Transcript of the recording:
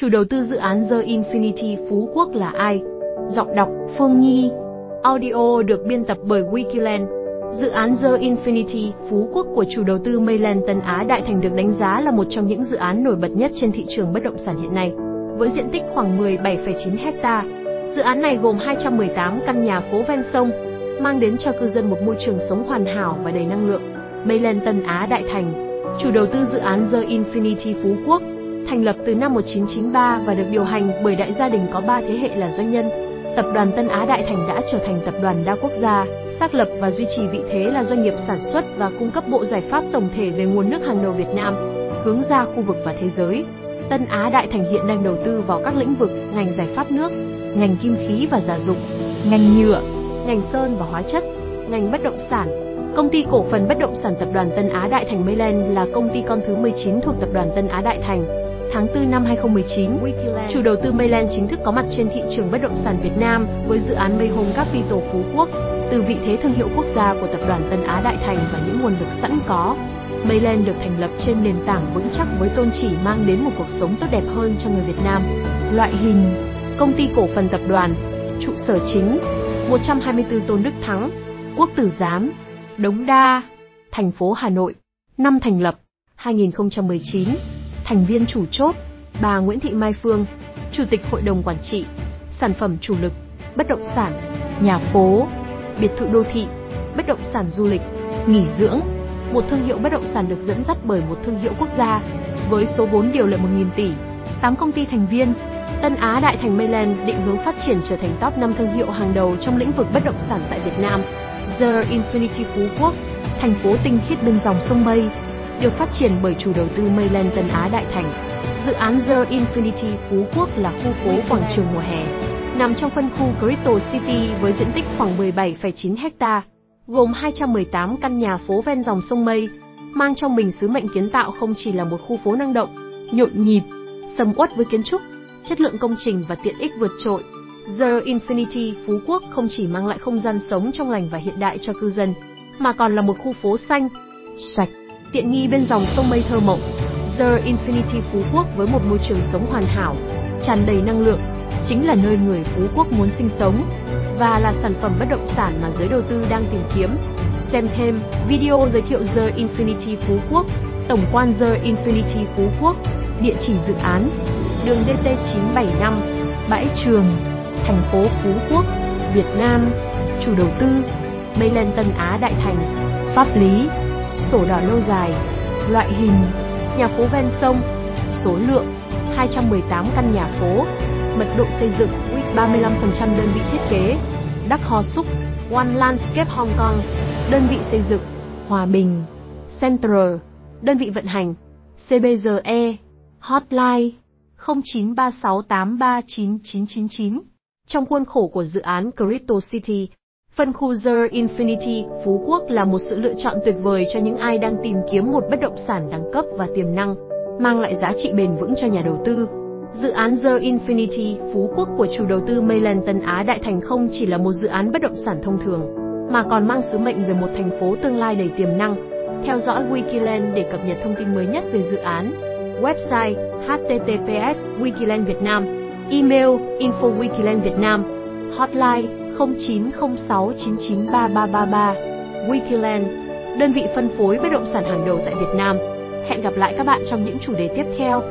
Chủ đầu tư dự án The Infinity Phú Quốc là ai? Giọng đọc Phương Nhi Audio được biên tập bởi Wikiland Dự án The Infinity Phú Quốc của chủ đầu tư Mayland Tân Á Đại Thành được đánh giá là một trong những dự án nổi bật nhất trên thị trường bất động sản hiện nay. Với diện tích khoảng 17,9 hecta, dự án này gồm 218 căn nhà phố ven sông, mang đến cho cư dân một môi trường sống hoàn hảo và đầy năng lượng. Mayland Tân Á Đại Thành, chủ đầu tư dự án The Infinity Phú Quốc, thành lập từ năm 1993 và được điều hành bởi đại gia đình có 3 thế hệ là doanh nhân. Tập đoàn Tân Á Đại Thành đã trở thành tập đoàn đa quốc gia, xác lập và duy trì vị thế là doanh nghiệp sản xuất và cung cấp bộ giải pháp tổng thể về nguồn nước hàng đầu Việt Nam, hướng ra khu vực và thế giới. Tân Á Đại Thành hiện đang đầu tư vào các lĩnh vực ngành giải pháp nước, ngành kim khí và gia dụng, ngành nhựa, ngành sơn và hóa chất, ngành bất động sản. Công ty cổ phần bất động sản tập đoàn Tân Á Đại Thành Mayland là công ty con thứ 19 thuộc tập đoàn Tân Á Đại Thành. Tháng 4 năm 2019, chủ đầu tư Mayland chính thức có mặt trên thị trường bất động sản Việt Nam với dự án Mayhome Capital Phú Quốc, từ vị thế thương hiệu quốc gia của tập đoàn Tân Á Đại Thành và những nguồn lực sẵn có. Mayland được thành lập trên nền tảng vững chắc với tôn chỉ mang đến một cuộc sống tốt đẹp hơn cho người Việt Nam. Loại hình Công ty cổ phần tập đoàn Trụ sở chính 124 Tôn Đức Thắng Quốc tử giám Đống Đa Thành phố Hà Nội Năm thành lập 2019 Thành viên chủ chốt Bà Nguyễn Thị Mai Phương Chủ tịch Hội đồng Quản trị Sản phẩm chủ lực Bất động sản Nhà phố Biệt thự đô thị Bất động sản du lịch Nghỉ dưỡng Một thương hiệu bất động sản được dẫn dắt bởi một thương hiệu quốc gia Với số vốn điều lệ 1.000 tỷ 8 công ty thành viên Tân Á Đại Thành Mayland định hướng phát triển trở thành top 5 thương hiệu hàng đầu trong lĩnh vực bất động sản tại Việt Nam. The Infinity Phú Quốc, thành phố tinh khiết bên dòng sông Mây, được phát triển bởi chủ đầu tư Mayland Tân Á Đại Thành. Dự án The Infinity Phú Quốc là khu phố quảng trường mùa hè, nằm trong phân khu Crypto City với diện tích khoảng 17,9 hecta, gồm 218 căn nhà phố ven dòng sông Mây, mang trong mình sứ mệnh kiến tạo không chỉ là một khu phố năng động, nhộn nhịp, sầm uất với kiến trúc, chất lượng công trình và tiện ích vượt trội. The Infinity Phú Quốc không chỉ mang lại không gian sống trong lành và hiện đại cho cư dân, mà còn là một khu phố xanh, sạch, tiện nghi bên dòng sông mây thơ mộng. The Infinity Phú Quốc với một môi trường sống hoàn hảo, tràn đầy năng lượng, chính là nơi người Phú Quốc muốn sinh sống và là sản phẩm bất động sản mà giới đầu tư đang tìm kiếm. Xem thêm video giới thiệu The Infinity Phú Quốc, tổng quan The Infinity Phú Quốc, địa chỉ dự án đường DT975, Bãi Trường, thành phố Phú Quốc, Việt Nam, chủ đầu tư, Mayland Tân Á Đại Thành, pháp lý, sổ đỏ lâu dài, loại hình, nhà phố ven sông, số lượng, 218 căn nhà phố, mật độ xây dựng, 35% đơn vị thiết kế, Đắc Ho Súc, One Landscape Hong Kong, đơn vị xây dựng, Hòa Bình, Central, đơn vị vận hành, CBGE, Hotline 0936839999. Trong khuôn khổ của dự án Crypto City, phân khu The Infinity Phú Quốc là một sự lựa chọn tuyệt vời cho những ai đang tìm kiếm một bất động sản đẳng cấp và tiềm năng, mang lại giá trị bền vững cho nhà đầu tư. Dự án The Infinity Phú Quốc của chủ đầu tư Mayland Tân Á Đại Thành không chỉ là một dự án bất động sản thông thường, mà còn mang sứ mệnh về một thành phố tương lai đầy tiềm năng. Theo dõi Wikiland để cập nhật thông tin mới nhất về dự án. Website https wikiland việt nam email info wikiland việt nam hotline 0906993333 wikiland, đơn vị phân phối bất động sản hàng đầu tại Việt Nam. Hẹn gặp lại các bạn trong những chủ đề tiếp theo.